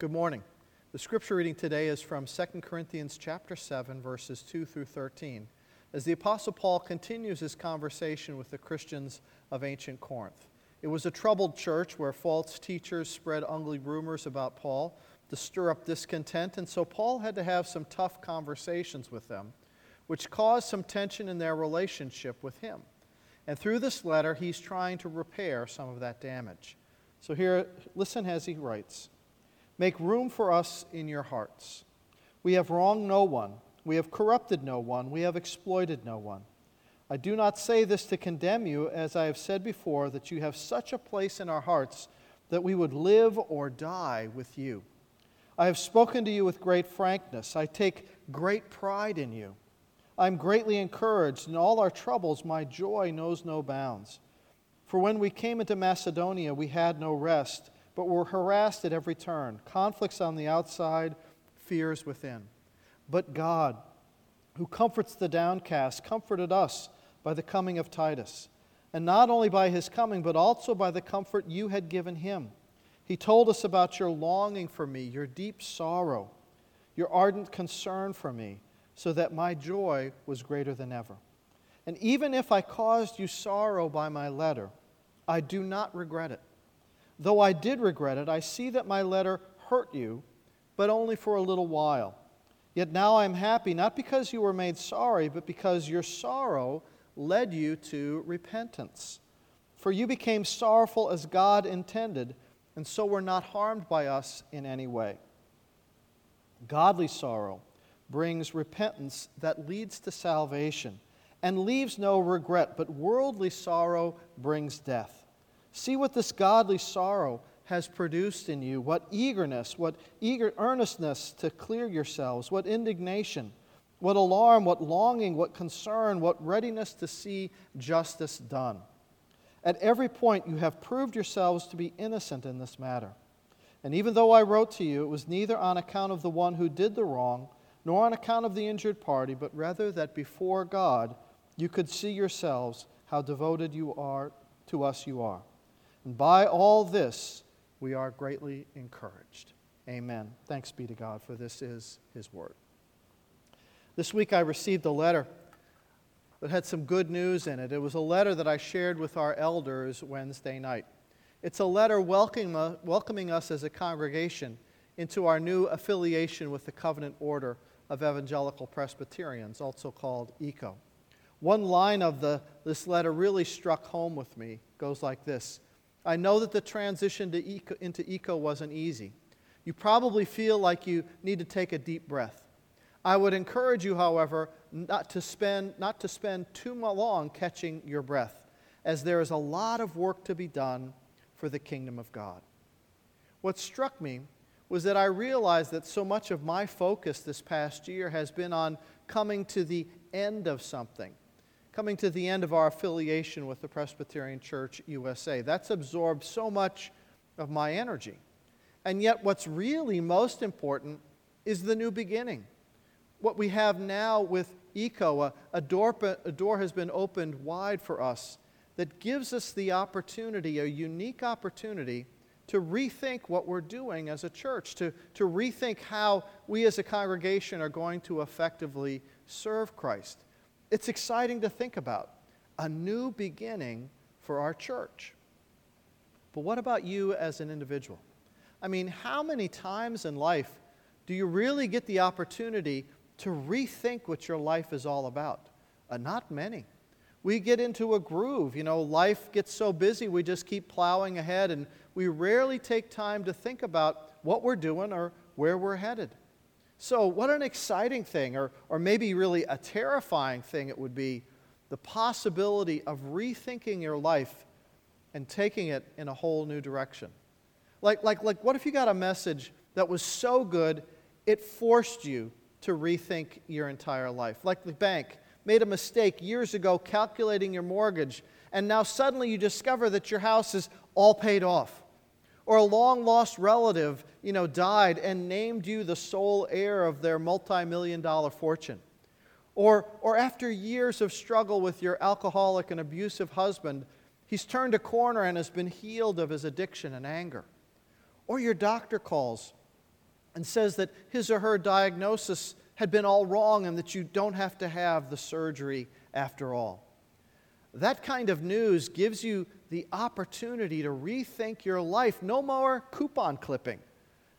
Good morning. The scripture reading today is from 2 Corinthians chapter 7 verses 2 through 13. As the apostle Paul continues his conversation with the Christians of ancient Corinth. It was a troubled church where false teachers spread ugly rumors about Paul to stir up discontent, and so Paul had to have some tough conversations with them, which caused some tension in their relationship with him. And through this letter, he's trying to repair some of that damage. So here, listen as he writes Make room for us in your hearts. We have wronged no one, we have corrupted no one, we have exploited no one. I do not say this to condemn you, as I have said before, that you have such a place in our hearts that we would live or die with you. I have spoken to you with great frankness. I take great pride in you. I am greatly encouraged. In all our troubles, my joy knows no bounds. For when we came into Macedonia, we had no rest but were harassed at every turn, conflicts on the outside, fears within. But God, who comforts the downcast, comforted us by the coming of Titus, and not only by his coming, but also by the comfort you had given him. He told us about your longing for me, your deep sorrow, your ardent concern for me, so that my joy was greater than ever. And even if I caused you sorrow by my letter, I do not regret it Though I did regret it, I see that my letter hurt you, but only for a little while. Yet now I am happy, not because you were made sorry, but because your sorrow led you to repentance. For you became sorrowful as God intended, and so were not harmed by us in any way. Godly sorrow brings repentance that leads to salvation and leaves no regret, but worldly sorrow brings death. See what this godly sorrow has produced in you what eagerness, what eager earnestness to clear yourselves, what indignation, what alarm, what longing, what concern, what readiness to see justice done. At every point, you have proved yourselves to be innocent in this matter. And even though I wrote to you, it was neither on account of the one who did the wrong, nor on account of the injured party, but rather that before God you could see yourselves how devoted you are to us you are. And by all this, we are greatly encouraged. Amen. Thanks be to God, for this is His word. This week I received a letter that had some good news in it. It was a letter that I shared with our elders Wednesday night. It's a letter welcoming, uh, welcoming us as a congregation into our new affiliation with the Covenant Order of Evangelical Presbyterians, also called ECO. One line of the, this letter really struck home with me. It goes like this I know that the transition eco, into eco wasn't easy. You probably feel like you need to take a deep breath. I would encourage you, however, not to spend, not to spend too long catching your breath, as there is a lot of work to be done for the kingdom of God. What struck me was that I realized that so much of my focus this past year has been on coming to the end of something coming to the end of our affiliation with the Presbyterian Church USA. That's absorbed so much of my energy. And yet, what's really most important is the new beginning. What we have now with ECO, a, a, door, a door has been opened wide for us that gives us the opportunity, a unique opportunity, to rethink what we're doing as a church, to, to rethink how we as a congregation are going to effectively serve Christ. It's exciting to think about a new beginning for our church. But what about you as an individual? I mean, how many times in life do you really get the opportunity to rethink what your life is all about? Uh, not many. We get into a groove. You know, life gets so busy, we just keep plowing ahead, and we rarely take time to think about what we're doing or where we're headed. So, what an exciting thing, or, or maybe really a terrifying thing it would be the possibility of rethinking your life and taking it in a whole new direction. Like, like, like what if you got a message that was so good it forced you to rethink your entire life? Like the bank made a mistake years ago calculating your mortgage, and now suddenly you discover that your house is all paid off or a long lost relative, you know, died and named you the sole heir of their multi-million dollar fortune. Or, or after years of struggle with your alcoholic and abusive husband, he's turned a corner and has been healed of his addiction and anger. Or your doctor calls and says that his or her diagnosis had been all wrong and that you don't have to have the surgery after all. That kind of news gives you the opportunity to rethink your life. No more coupon clipping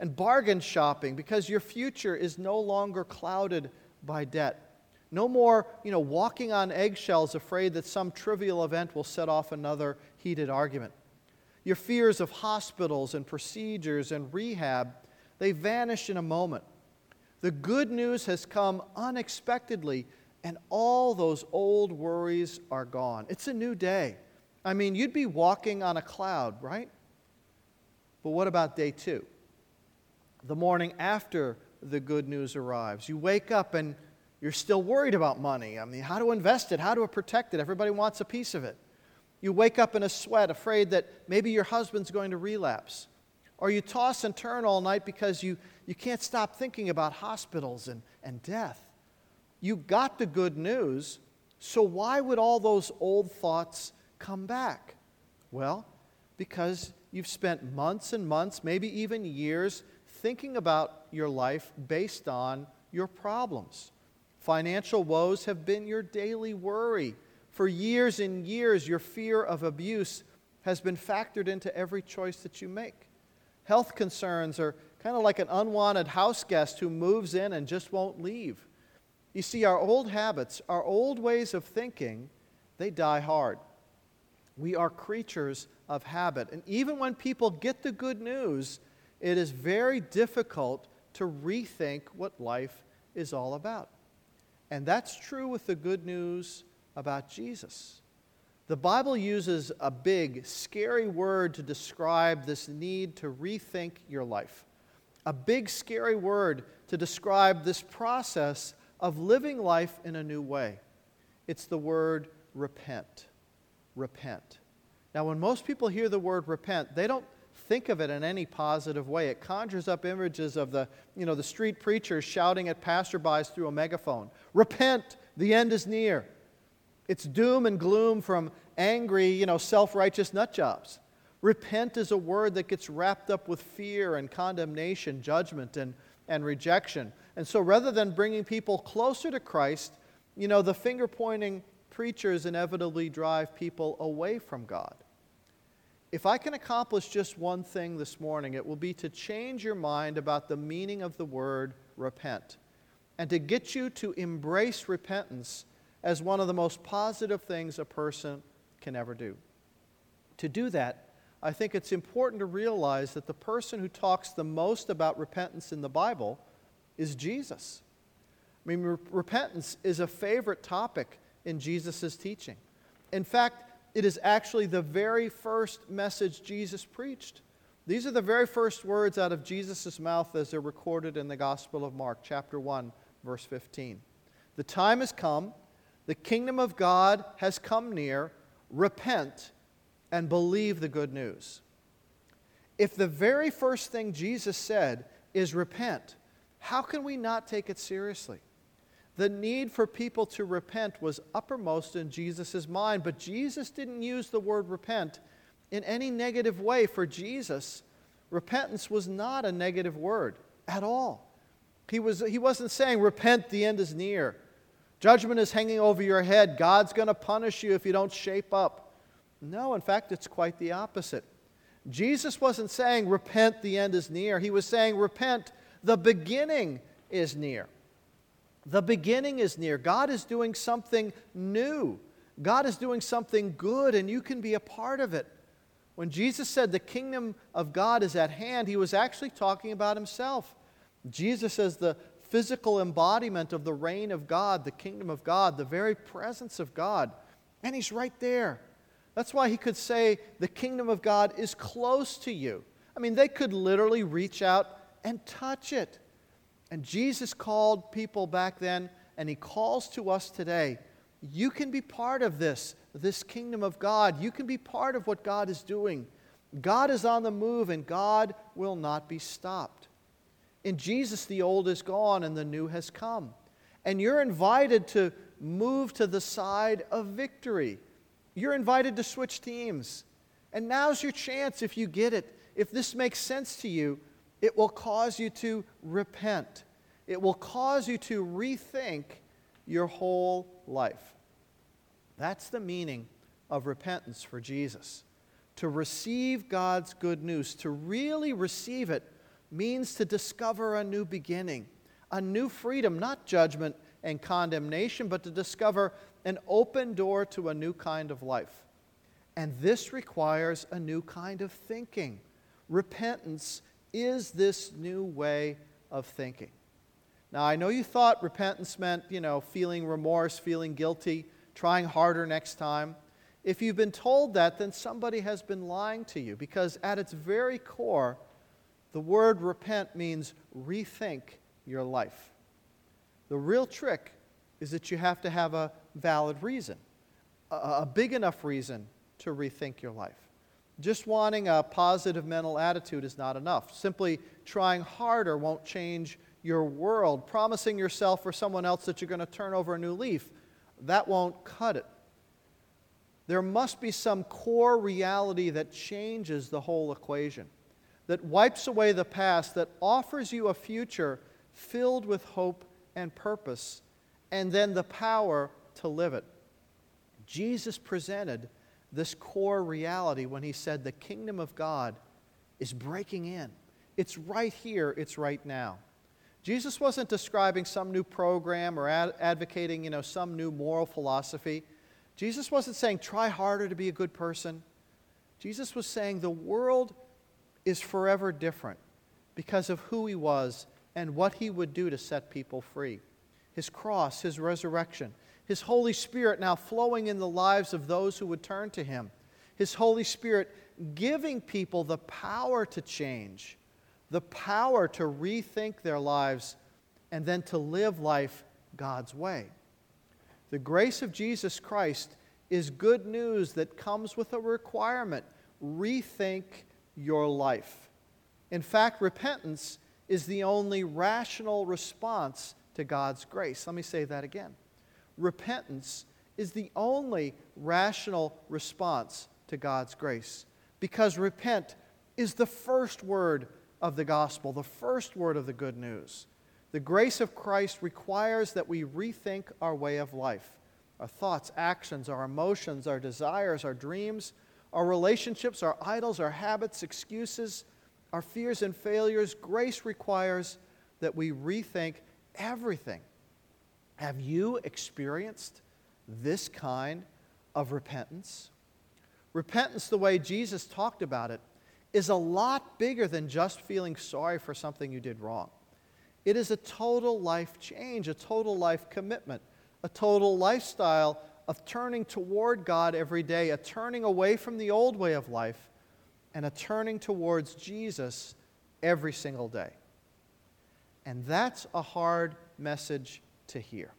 and bargain shopping because your future is no longer clouded by debt. No more, you know, walking on eggshells afraid that some trivial event will set off another heated argument. Your fears of hospitals and procedures and rehab, they vanish in a moment. The good news has come unexpectedly, and all those old worries are gone. It's a new day. I mean, you'd be walking on a cloud, right? But what about day two? The morning after the good news arrives. You wake up and you're still worried about money. I mean, how to invest it, how to protect it. Everybody wants a piece of it. You wake up in a sweat, afraid that maybe your husband's going to relapse. Or you toss and turn all night because you, you can't stop thinking about hospitals and, and death. You got the good news, so why would all those old thoughts come back? Well, because you've spent months and months, maybe even years, thinking about your life based on your problems. Financial woes have been your daily worry. For years and years, your fear of abuse has been factored into every choice that you make. Health concerns are kind of like an unwanted house guest who moves in and just won't leave. You see, our old habits, our old ways of thinking, they die hard. We are creatures of habit. And even when people get the good news, it is very difficult to rethink what life is all about. And that's true with the good news about Jesus. The Bible uses a big, scary word to describe this need to rethink your life. A big, scary word to describe this process of living life in a new way. It's the word repent. Repent. Now, when most people hear the word repent, they don't think of it in any positive way. It conjures up images of the, you know, the street preachers shouting at passerbys through a megaphone Repent, the end is near. It's doom and gloom from angry, you know, self righteous nut jobs. Repent is a word that gets wrapped up with fear and condemnation, judgment, and, and rejection. And so rather than bringing people closer to Christ, you know, the finger pointing preachers inevitably drive people away from God. If I can accomplish just one thing this morning, it will be to change your mind about the meaning of the word repent and to get you to embrace repentance as one of the most positive things a person can ever do. To do that, I think it's important to realize that the person who talks the most about repentance in the Bible is Jesus. I mean, re- repentance is a favorite topic in Jesus' teaching. In fact, it is actually the very first message Jesus preached. These are the very first words out of Jesus' mouth as they're recorded in the Gospel of Mark, chapter 1, verse 15. The time has come, the kingdom of God has come near. Repent and believe the good news. If the very first thing Jesus said is repent, how can we not take it seriously? The need for people to repent was uppermost in Jesus' mind, but Jesus didn't use the word repent in any negative way. For Jesus, repentance was not a negative word at all. He, was, he wasn't saying, Repent, the end is near. Judgment is hanging over your head. God's going to punish you if you don't shape up. No, in fact, it's quite the opposite. Jesus wasn't saying, Repent, the end is near. He was saying, Repent, the beginning is near. The beginning is near. God is doing something new. God is doing something good, and you can be a part of it. When Jesus said the kingdom of God is at hand, he was actually talking about himself. Jesus as the physical embodiment of the reign of God, the kingdom of God, the very presence of God. And he's right there. That's why he could say, The kingdom of God is close to you. I mean, they could literally reach out and touch it. And Jesus called people back then, and he calls to us today. You can be part of this, this kingdom of God. You can be part of what God is doing. God is on the move, and God will not be stopped. In Jesus, the old is gone and the new has come. And you're invited to move to the side of victory. You're invited to switch teams. And now's your chance if you get it. If this makes sense to you, It will cause you to repent. It will cause you to rethink your whole life. That's the meaning of repentance for Jesus. To receive God's good news, to really receive it, means to discover a new beginning, a new freedom, not judgment and condemnation, but to discover an open door to a new kind of life. And this requires a new kind of thinking. Repentance is this new way of thinking. Now, I know you thought repentance meant, you know, feeling remorse, feeling guilty, trying harder next time. If you've been told that, then somebody has been lying to you because at its very core, the word repent means rethink your life. The real trick is that you have to have a valid reason, a, a big enough reason to rethink your life. Just wanting a positive mental attitude is not enough. Simply trying harder won't change your world. Promising yourself or someone else that you're going to turn over a new leaf, that won't cut it. There must be some core reality that changes the whole equation, that wipes away the past, that offers you a future filled with hope and purpose, and then the power to live it. Jesus presented this core reality when he said, The kingdom of God is breaking in. It's right here, it's right now. Jesus wasn't describing some new program or ad- advocating, you know, some new moral philosophy. Jesus wasn't saying, try harder to be a good person. Jesus was saying the world is forever different because of who he was and what he would do to set people free. His cross, his resurrection, his Holy Spirit now flowing in the lives of those who would turn to Him. His Holy Spirit giving people the power to change, the power to rethink their lives, and then to live life God's way. The grace of Jesus Christ is good news that comes with a requirement rethink your life. In fact, repentance is the only rational response to God's grace. Let me say that again repentance is the only rational response to God's grace. Because repent is the first word of the gospel, the first word of the good news. The grace of Christ requires that we rethink our way of life our thoughts, actions, our emotions, our desires, our dreams, our relationships, our idols, our habits, excuses, our fears and failures. Grace requires that we rethink everything have you experienced this kind of repentance? Repentance, the way Jesus talked about it, is a lot bigger than just feeling sorry for something you did wrong. It is a total life change, a total life commitment, a total lifestyle of turning toward God every day, a turning away from the old way of life, and a turning towards Jesus every single day. And that's a hard message to hear.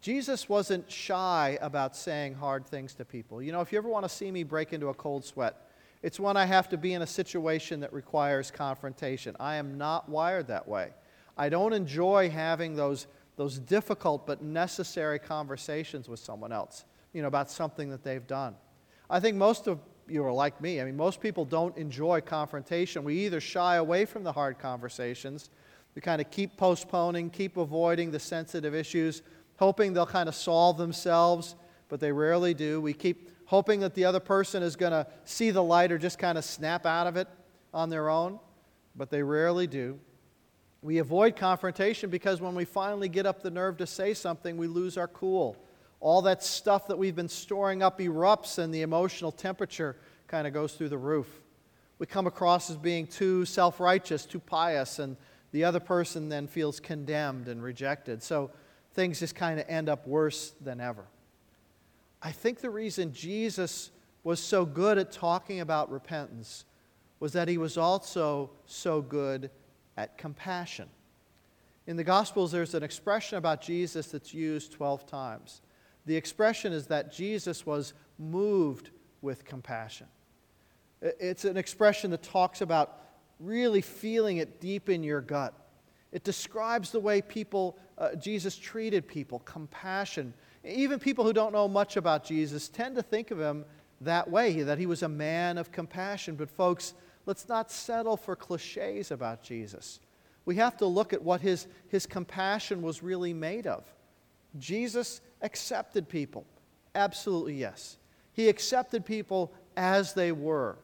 Jesus wasn't shy about saying hard things to people. You know, if you ever want to see me break into a cold sweat, it's when I have to be in a situation that requires confrontation. I am not wired that way. I don't enjoy having those, those difficult but necessary conversations with someone else, you know, about something that they've done. I think most of you are like me. I mean, most people don't enjoy confrontation. We either shy away from the hard conversations we kind of keep postponing, keep avoiding the sensitive issues, hoping they'll kind of solve themselves, but they rarely do. We keep hoping that the other person is going to see the light or just kind of snap out of it on their own, but they rarely do. We avoid confrontation because when we finally get up the nerve to say something, we lose our cool. All that stuff that we've been storing up erupts and the emotional temperature kind of goes through the roof. We come across as being too self righteous, too pious, and the other person then feels condemned and rejected. So things just kind of end up worse than ever. I think the reason Jesus was so good at talking about repentance was that he was also so good at compassion. In the Gospels, there's an expression about Jesus that's used 12 times. The expression is that Jesus was moved with compassion. It's an expression that talks about really feeling it deep in your gut. It describes the way people, uh, Jesus treated people, compassion. Even people who don't know much about Jesus tend to think of him that way, that he was a man of compassion. But, folks, let's not settle for cliches about Jesus. We have to look at what his, his compassion was really made of. Jesus accepted people. Absolutely, yes. He accepted people as they were,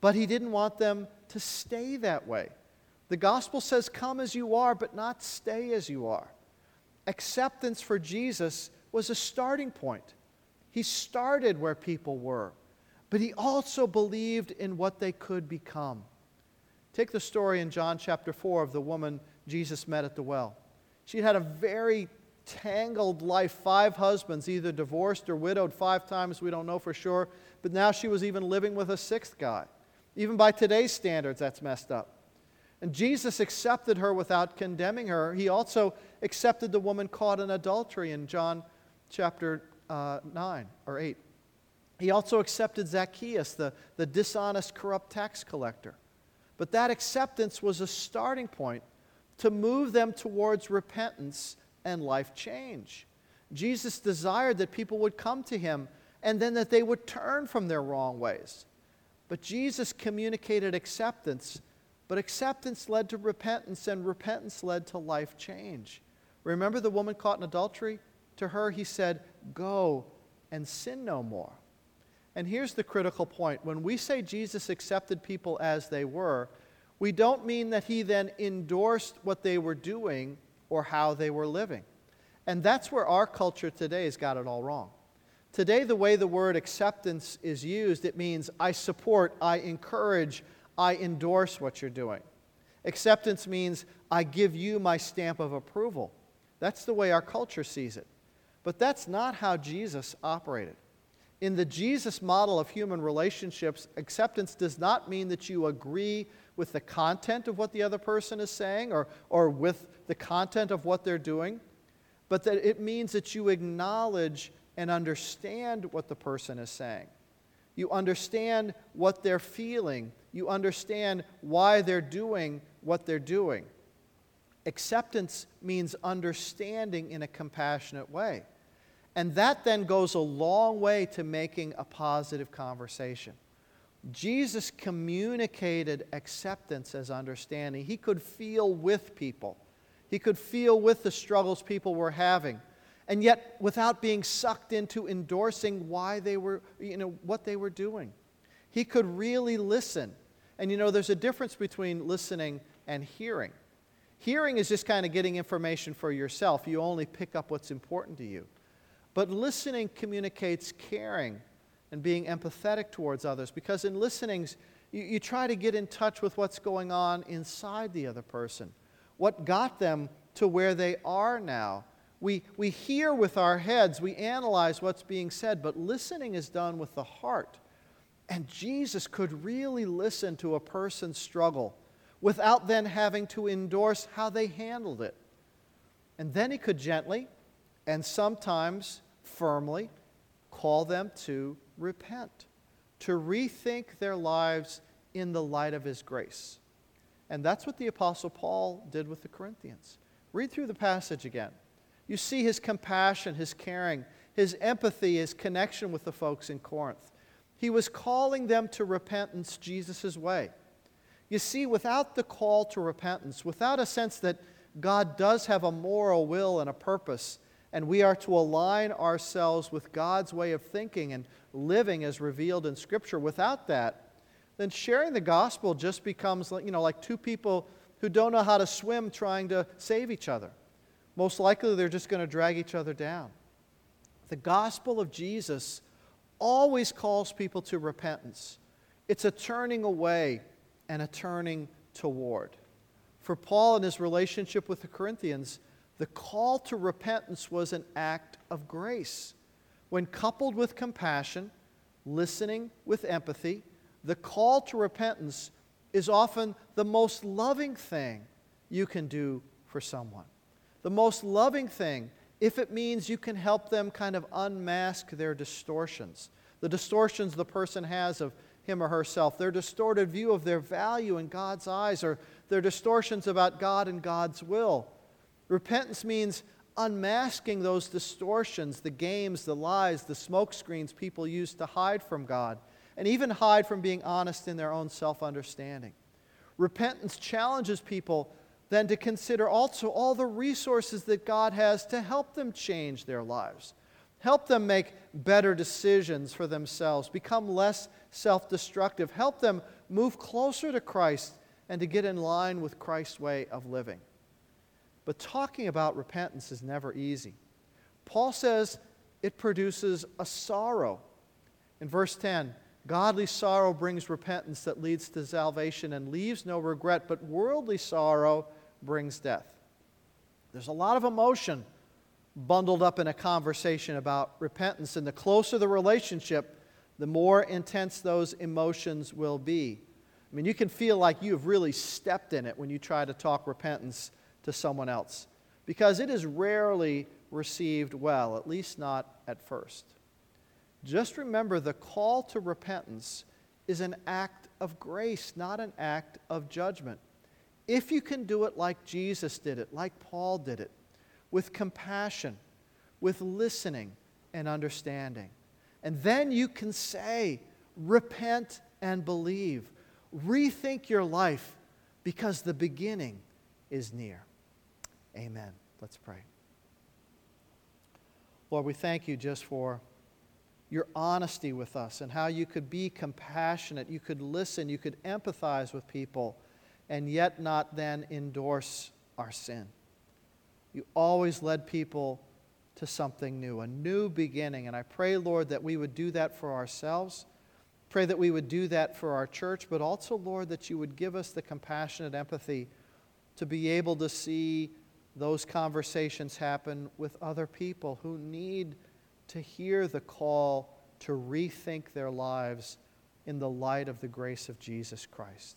but he didn't want them to stay that way. The gospel says, Come as you are, but not stay as you are. Acceptance for Jesus was a starting point. He started where people were, but he also believed in what they could become. Take the story in John chapter 4 of the woman Jesus met at the well. She had a very tangled life, five husbands, either divorced or widowed five times, we don't know for sure, but now she was even living with a sixth guy. Even by today's standards, that's messed up. And Jesus accepted her without condemning her. He also accepted the woman caught in adultery in John chapter uh, 9 or 8. He also accepted Zacchaeus, the, the dishonest, corrupt tax collector. But that acceptance was a starting point to move them towards repentance and life change. Jesus desired that people would come to him and then that they would turn from their wrong ways. But Jesus communicated acceptance, but acceptance led to repentance, and repentance led to life change. Remember the woman caught in adultery? To her, he said, Go and sin no more. And here's the critical point when we say Jesus accepted people as they were, we don't mean that he then endorsed what they were doing or how they were living. And that's where our culture today has got it all wrong. Today, the way the word acceptance is used, it means I support, I encourage, I endorse what you're doing. Acceptance means I give you my stamp of approval. That's the way our culture sees it. But that's not how Jesus operated. In the Jesus model of human relationships, acceptance does not mean that you agree with the content of what the other person is saying or, or with the content of what they're doing, but that it means that you acknowledge and understand what the person is saying. You understand what they're feeling. You understand why they're doing what they're doing. Acceptance means understanding in a compassionate way. And that then goes a long way to making a positive conversation. Jesus communicated acceptance as understanding. He could feel with people, he could feel with the struggles people were having and yet without being sucked into endorsing why they were, you know, what they were doing. He could really listen. And you know, there's a difference between listening and hearing. Hearing is just kind of getting information for yourself. You only pick up what's important to you. But listening communicates caring and being empathetic towards others because in listening, you, you try to get in touch with what's going on inside the other person, what got them to where they are now, we, we hear with our heads, we analyze what's being said, but listening is done with the heart. And Jesus could really listen to a person's struggle without then having to endorse how they handled it. And then he could gently and sometimes firmly call them to repent, to rethink their lives in the light of his grace. And that's what the Apostle Paul did with the Corinthians. Read through the passage again. You see his compassion, his caring, his empathy, his connection with the folks in Corinth. He was calling them to repentance Jesus' way. You see, without the call to repentance, without a sense that God does have a moral will and a purpose, and we are to align ourselves with God's way of thinking and living as revealed in Scripture, without that, then sharing the gospel just becomes you know, like two people who don't know how to swim trying to save each other most likely they're just going to drag each other down. The gospel of Jesus always calls people to repentance. It's a turning away and a turning toward. For Paul in his relationship with the Corinthians, the call to repentance was an act of grace. When coupled with compassion, listening with empathy, the call to repentance is often the most loving thing you can do for someone the most loving thing if it means you can help them kind of unmask their distortions, the distortions the person has of him or herself, their distorted view of their value in God's eyes, or their distortions about God and God's will. Repentance means unmasking those distortions, the games, the lies, the smokescreens people use to hide from God, and even hide from being honest in their own self understanding. Repentance challenges people then to consider also all the resources that God has to help them change their lives, help them make better decisions for themselves, become less self destructive, help them move closer to Christ and to get in line with Christ's way of living. But talking about repentance is never easy. Paul says it produces a sorrow. In verse 10, godly sorrow brings repentance that leads to salvation and leaves no regret, but worldly sorrow brings death. There's a lot of emotion bundled up in a conversation about repentance, and the closer the relationship, the more intense those emotions will be. I mean, you can feel like you have really stepped in it when you try to talk repentance to someone else because it is rarely received well, at least not at first. Just remember the call to repentance is an act of grace, not an act of judgment. If you can do it like Jesus did it, like Paul did it, with compassion, with listening and understanding, and then you can say, repent and believe. Rethink your life because the beginning is near. Amen. Let's pray. Lord, we thank you just for your honesty with us and how you could be compassionate, you could listen, you could empathize with people, and yet not then endorse our sin. You always led people to something new, a new beginning. And I pray, Lord, that we would do that for ourselves. Pray that we would do that for our church, but also, Lord, that you would give us the compassionate empathy to be able to see those conversations happen with other people who need to hear the call to rethink their lives in the light of the grace of Jesus Christ,